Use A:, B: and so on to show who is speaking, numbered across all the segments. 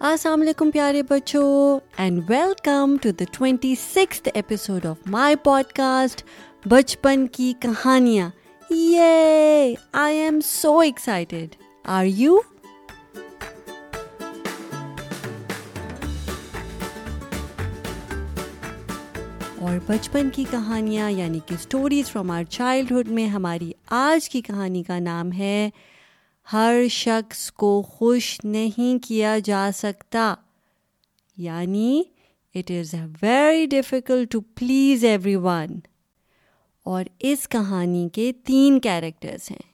A: السلام علیکم پیارے بچوں and welcome to the twenty six episode of my podcast بچپن کی کہانیاں یہ I am so excited are you اور بچپن کی کہانیاں یعنی کہ اسٹوریز فرام آر چائلڈہڈ میں ہماری آج کی کہانی کا نام ہے ہر شخص کو خوش نہیں کیا جا سکتا۔ یعنی it is a very difficult to please everyone اور اس کہانی کے تین کیریکٹرس ہیں۔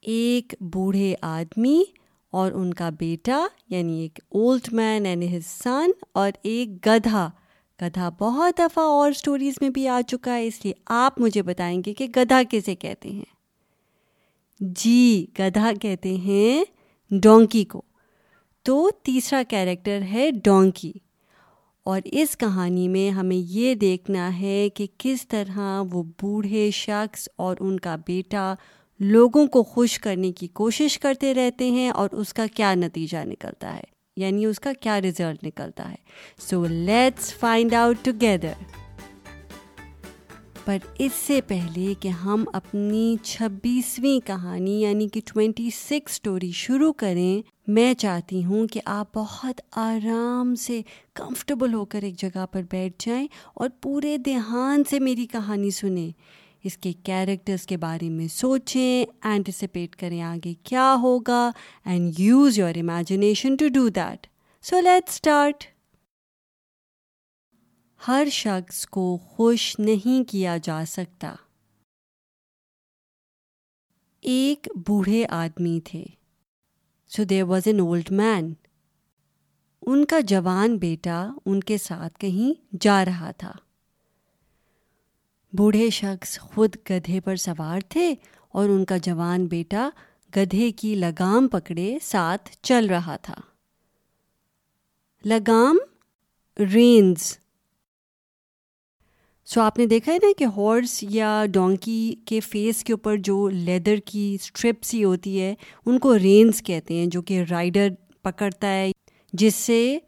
A: ایک بوڑھے آدمی اور ان کا بیٹا یعنی ایک old man and his son اور ایک گدھا۔ گدھا بہت دفعہ اور اسٹوریز میں بھی آ چکا ہے، اس لیے آپ مجھے بتائیں گے کہ گدھا کسے کہتے ہیں۔ جی گدھا کہتے ہیں ڈونکی کو۔ تو تیسرا کیریکٹر ہے ڈونکی۔ اور اس کہانی میں ہمیں یہ دیکھنا ہے کہ کس طرح وہ بوڑھے شخص اور ان کا بیٹا لوگوں کو خوش کرنے کی کوشش کرتے رہتے ہیں اور اس کا کیا نتیجہ نکلتا ہے یعنی اس کا کیا رزلٹ نکلتا ہے۔ So let's find out together پر اس سے پہلے کہ ہم اپنی چھبیسویں کہانی یعنی کہ ٹوینٹی سکس اسٹوری شروع کریں، میں چاہتی ہوں کہ آپ بہت آرام سے کمفرٹیبل ہو کر ایک جگہ پر بیٹھ جائیں اور پورے دھیان سے میری کہانی سنیں۔ اس کے کیریکٹرس کے بارے میں سوچیں اینٹیسپیٹ کریں آگے کیا ہوگا and use your imagination to do that so let start ہر شخص کو خوش نہیں کیا جا سکتا۔ ایک بوڑھے آدمی تھے۔ So there was an old man ان کا جوان بیٹا ان کے ساتھ کہیں جا رہا تھا۔ بوڑھے شخص خود گدھے پر سوار تھے اور ان کا جوان بیٹا گدھے کی لگام پکڑے ساتھ چل رہا تھا۔ لگام رینز۔ سو آپ نے دیکھا ہے نا کہ ہارس یا ڈونکی کے فیس کے اوپر جو لیدر کی اسٹرپس ہی ہوتی ہے، ان کو رینس کہتے ہیں، جو کہ رائڈر پکڑتا ہے، جس سے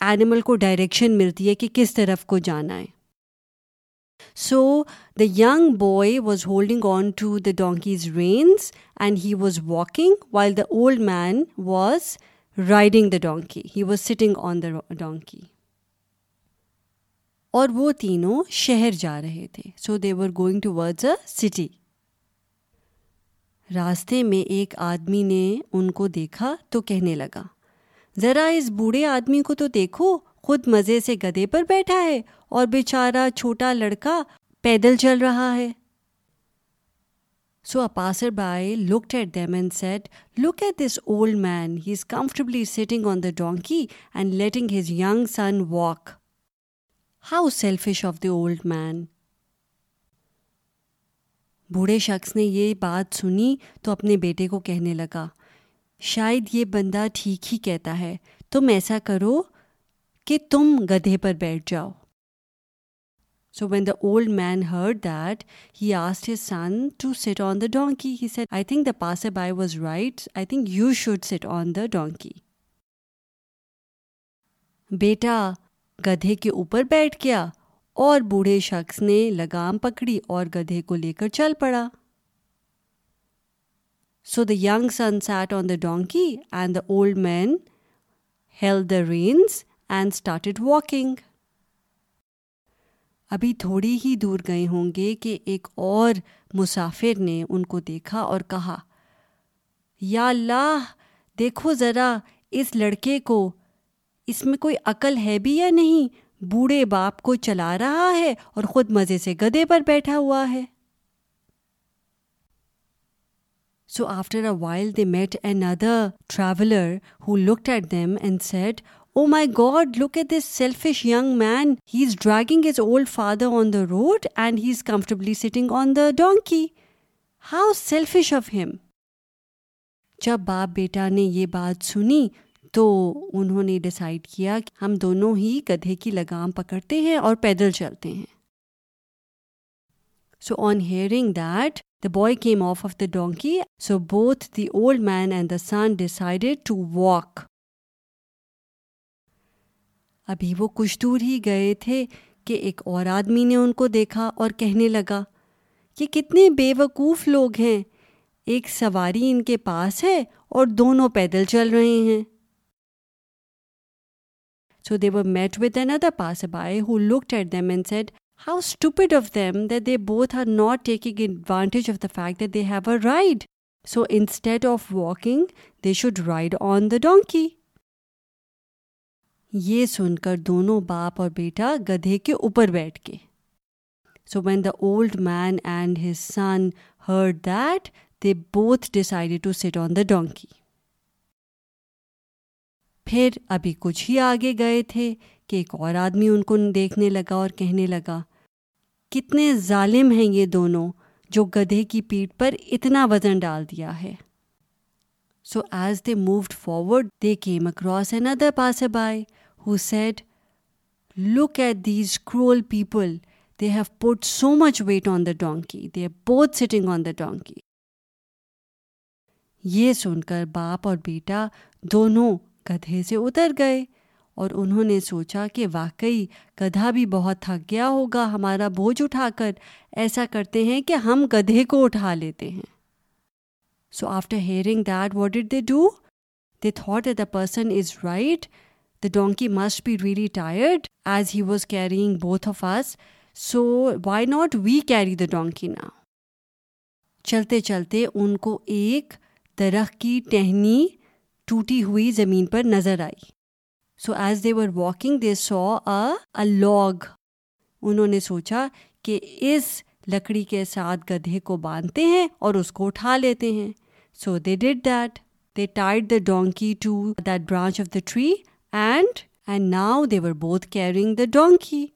A: اینیمل کو ڈائریکشن ملتی ہے کہ کس طرف کو جانا ہے۔ So the young boy was holding on to the donkey's reins and he was walking while the old man was riding the donkey he was sitting on the donkey اور وہ تینوں شہر جا رہے تھے۔ So they were going towards a city راستے میں ایک آدمی نے ان کو دیکھا تو کہنے لگا، ذرا اس بوڑھے آدمی کو تو دیکھو، خود مزے سے گدے پر بیٹھا ہے اور بیچارہ چھوٹا لڑکا پیدل چل رہا ہے۔ So passer by looked at them and said look at this old man he is comfortably sitting on the donkey and letting his young son walk how selfish of the old man بوڑھے شخص نے یہ بات سنی تو اپنے بیٹے کو کہنے لگا شاید یہ بندہ ٹھیک ہی کہتا ہے تم ایسا کرو کہ تم گدھے پر بیٹھ جاؤ so when the old man heard that he asked his son to sit on the donkey he said I think the passer by was right I think you should sit on the donkey بیٹا گدھے کے اوپر بیٹھ گیا اور بوڑھے شخص نے لگام پکڑی اور گدھے کو لے کر چل پڑا۔ So the young son sat on the donkey and the old man held the reins and started walking ابھی تھوڑی ہی دور گئے ہوں گے کہ ایک اور مسافر نے ان کو دیکھا اور کہا، یا اللہ، دیکھو ذرا اس لڑکے کو اس میں کوئی عقل ہے بھی یا نہیں؟ بوڑھے باپ کو چلا رہا ہے اور خود مزے سے گدے پر بیٹھا ہوا ہے۔ So after a while they met another traveller who looked at them and said oh my God look at this selfish young man he is dragging his old father on the road and he is comfortably sitting on the donkey how selfish of him جب باپ بیٹا نے یہ بات سنی تو انہوں نے decide کیا کہ ہم دونوں ہی گدھے کی لگام پکڑتے ہیں اور پیدل چلتے ہیں۔ So on hearing that the boy came off off the donkey so both the old man and the son decided to walk ابھی وہ کچھ دور ہی گئے تھے کہ ایک اور آدمی نے ان کو دیکھا اور کہنے لگا یہ کتنے بے وقوف لوگ ہیں، ایک سواری ان کے پاس ہے اور دونوں پیدل چل رہے ہیں۔ So they were met with another passer by who look at them and said how stupid of them that they both are not taking advantage of the fact that they have a ride so instead of walking they should ride on the donkey یہ سن کر دونوں باپ اور بیٹا گدھے کے اوپر بیٹھ کے so when the old man and his son heard that they both decided to sit on the donkey پھر ابھی کچھ ہی آگے گئے تھے کہ ایک اور آدمی ان کو دیکھنے لگا اور کہنے لگا، کتنے ظالم ہیں یہ دونوں جو گدھے کی پیٹھ پر اتنا وزن ڈال دیا ہے۔ So as they moved forward they came across another passer by who said look at these cruel people they have put so much weight on the donkey they are both sitting on the donkey یہ سن کر باپ اور بیٹا دونوں گدھے سے اتر گئے اور انہوں نے سوچا کہ واقعی گدھا بھی بہت تھک گیا ہوگا، ہمارا بوجھ اٹھا کر۔ ایسا کرتے ہیں کہ ہم گدھے کو اٹھا لیتے ہیں۔ So after hearing that what did they do they thought the person is right the donkey must be really tired as he was carrying both of us so why not we carry the donkey نا چلتے چلتے ان کو ایک درخت کی ٹہنی ٹوٹی ہوئی زمین پر نظر آئی۔ So as they were walking they saw a log انہوں نے سوچا کہ اس لکڑی کے ساتھ گدھے کو باندھتے ہیں اور اس کو اٹھا لیتے ہیں۔ So they did that they tied the donkey to that branch of the tree and and now they were both carrying the donkey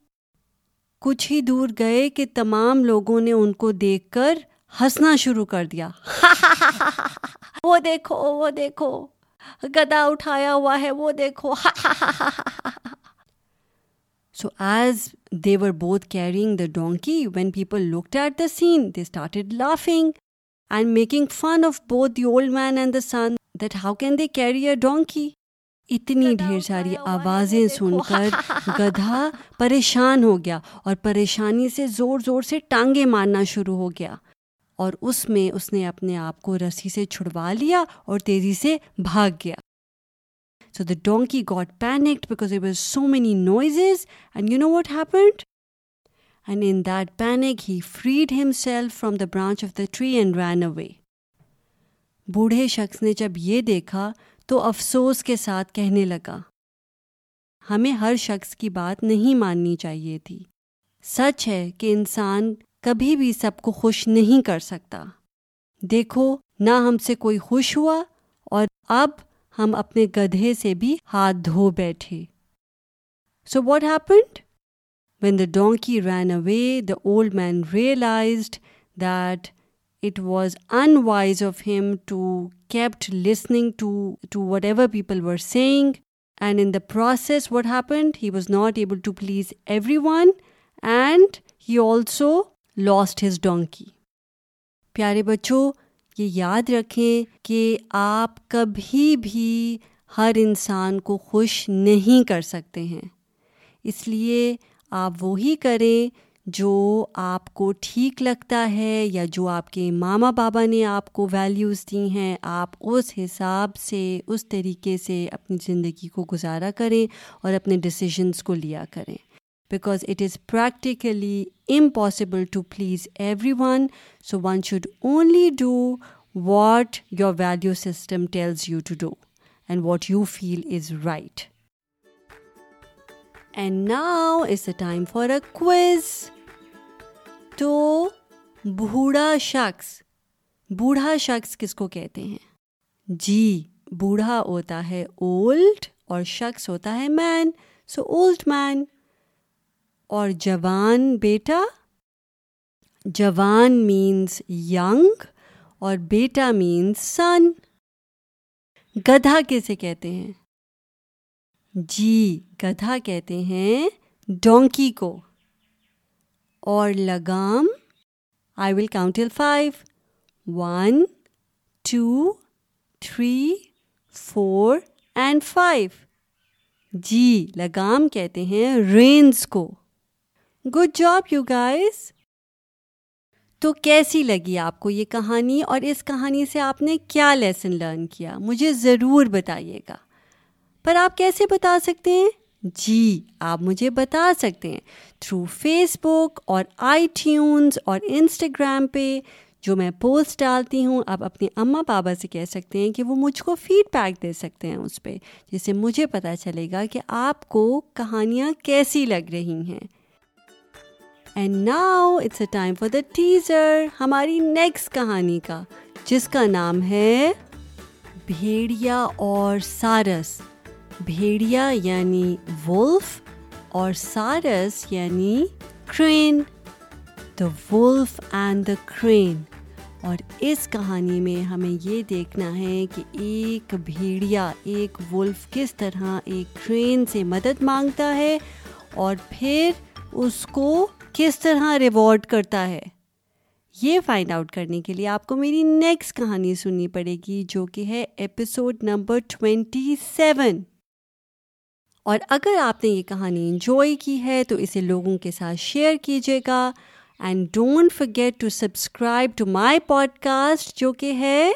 A: کچھ ہی دور گئے کہ تمام لوگوں نے ان کو دیکھ کر ہنسنا شروع کر دیا۔ وہ دیکھو وہ دیکھو۔ گدا اٹھایا ہوا ہے وہ دیکھو۔ So as they were both carrying the donkey when people looked at the scene they started laughing and making fun of both the old man and the son that how can they carry a donkey اتنی ڈھیر ساری آوازیں سن کر گدھا پریشان ہو گیا اور پریشانی سے زور زور سے ٹانگیں مارنا شروع ہو گیا اور اس میں اس نے اپنے آپ کو رسی سے چھڑوا لیا اور تیزی سے بھاگ گیا۔ So the donkey got panicked because was so many noises and you know what happened and in that panic he freed himself from the branch of the tree and ran away بوڑھے شخص نے جب یہ دیکھا تو افسوس کے ساتھ کہنے لگا، ہمیں ہر شخص کی بات نہیں ماننی چاہیے تھی۔ سچ ہے کہ انسان کبھی بھی سب کو خوش نہیں کر سکتا۔ دیکھو، نہ ہم سے کوئی خوش ہوا اور اب ہم اپنے گدھے سے بھی ہاتھ دھو بیٹھے۔ So what happened when the donkey ran away the old man realised that it was unwise of him to kept listening to to whatever people were saying and in the process what happened he was not able to please everyone and he also lost his donkey پیارے بچوں، یہ یاد رکھیں کہ آپ کبھی بھی ہر انسان کو خوش نہیں کر سکتے ہیں۔ اس لیے آپ وہی کریں جو آپ کو ٹھیک لگتا ہے یا جو آپ کے ماما بابا نے آپ کو ویلیوز دی ہیں، آپ اس حساب سے، اس طریقے سے اپنی زندگی کو گزارا کریں اور اپنے ڈسیزنس کو لیا کریں۔ Because it is practically impossible to please everyone so one should only do what your value system tells you to do and what you feel is right and now is a time for a quiz تو بوڑھا شخص بوڑھا شخص کس کو کہتے ہیں جی بوڑھا ہوتا ہے اولڈ اور شخص ہوتا ہے مین سو اولڈ مین اور جوان بیٹا؟ جوان مینس ینگ اور بیٹا مینس سن گدھا کیسے کہتے ہیں؟ جی گدھا کہتے ہیں ڈونکی کو. اور لگام؟ I will count till five one two three four and five جی لگام کہتے ہیں رینز کو. گڈ جاب یو گائز تو کیسی لگی آپ کو یہ کہانی اور اس کہانی سے آپ نے کیا لیسن لرن کیا؟ مجھے ضرور بتائیے گا۔ پر آپ کیسے بتا سکتے ہیں؟ جی آپ مجھے بتا سکتے ہیں۔ تھرو فیس بک اور آئی ٹیونز اور انسٹاگرام پہ جو میں پوسٹ ڈالتی ہوں، آپ اپنے اماں بابا سے کہہ سکتے ہیں کہ وہ مجھ کو فیڈ بیک دے سکتے ہیں اس پہ، جس سے مجھے پتہ چلے گا کہ آپ کو کہانیاں کیسی لگ رہی ہیں۔ And now it's a time for the teaser ہماری نیکسٹ کہانی کا جس کا نام ہے بھیڑیا اور سارس بھیڑیا یعنی ولف اور سارس یعنی crane the wolf and the crane اور اس کہانی میں ہمیں یہ دیکھنا ہے کہ ایک بھیڑیا ایک ولف کس طرح ایک ٹرین سے مدد مانگتا ہے اور پھر اس کو کس طرح ریوارڈ کرتا ہے؟ یہ فائنڈ آؤٹ کرنے کے لیے آپ کو میری نیکسٹ کہانی سننی پڑے گی جو کہ ہے ایپیسوڈ نمبر ٹوینٹی سیون اور اگر آپ نے یہ کہانی انجوائے کی ہے تو اسے لوگوں کے ساتھ شیئر کیجیے گا and don't forget to subscribe to my podcast جو کہ ہے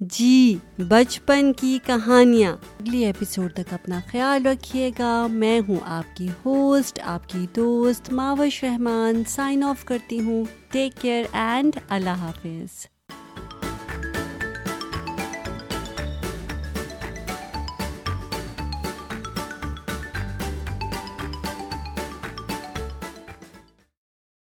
A: جی بچپن کی کہانیاں۔ اگلی ایپیسوڈ تک اپنا خیال رکھیے گا۔ میں ہوں آپ کی ہوسٹ آپ کی دوست ماوش رحمان سائن آف کرتی ہوں۔ ٹیک کیئر اینڈ اللہ حافظ۔